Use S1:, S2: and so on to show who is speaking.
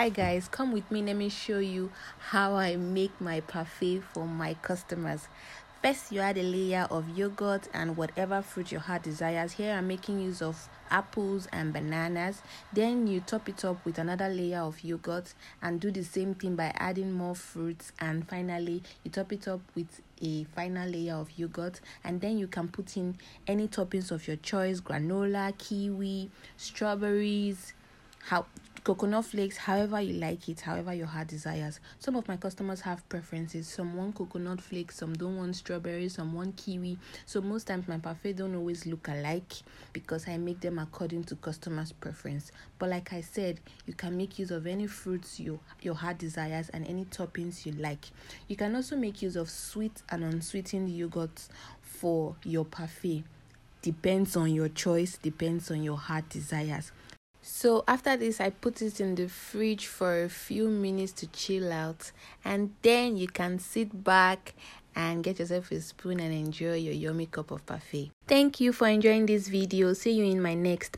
S1: Hi guys, come with me. Let me show you how I make my parfait for my customers. First, you add a layer of yogurt and whatever fruit your heart desires. Here, I'm making use of apples and bananas. Then, you top it up with another layer of yogurt and do the same thing by adding more fruits. And finally, you top it up with a final layer of yogurt. And then, you can put in any toppings of your choice granola, kiwi, strawberries, how coconut flakes however you like it however your heart desires. Some of my customers have preferences. Some want coconut flakes some don't want strawberries some want kiwi. So most times my parfait don't always look alike because i make them according to customers preference. But like i said you can make use of any fruits you your heart desires and any toppings you like. You can also make use of sweet and unsweetened yogurts for your parfait. Depends on your choice depends on your heart desires so after this, I put it in the fridge for a few minutes to chill out, and then you can sit back and get yourself a spoon and enjoy your yummy cup of parfait. Thank you for enjoying this video. See you in my next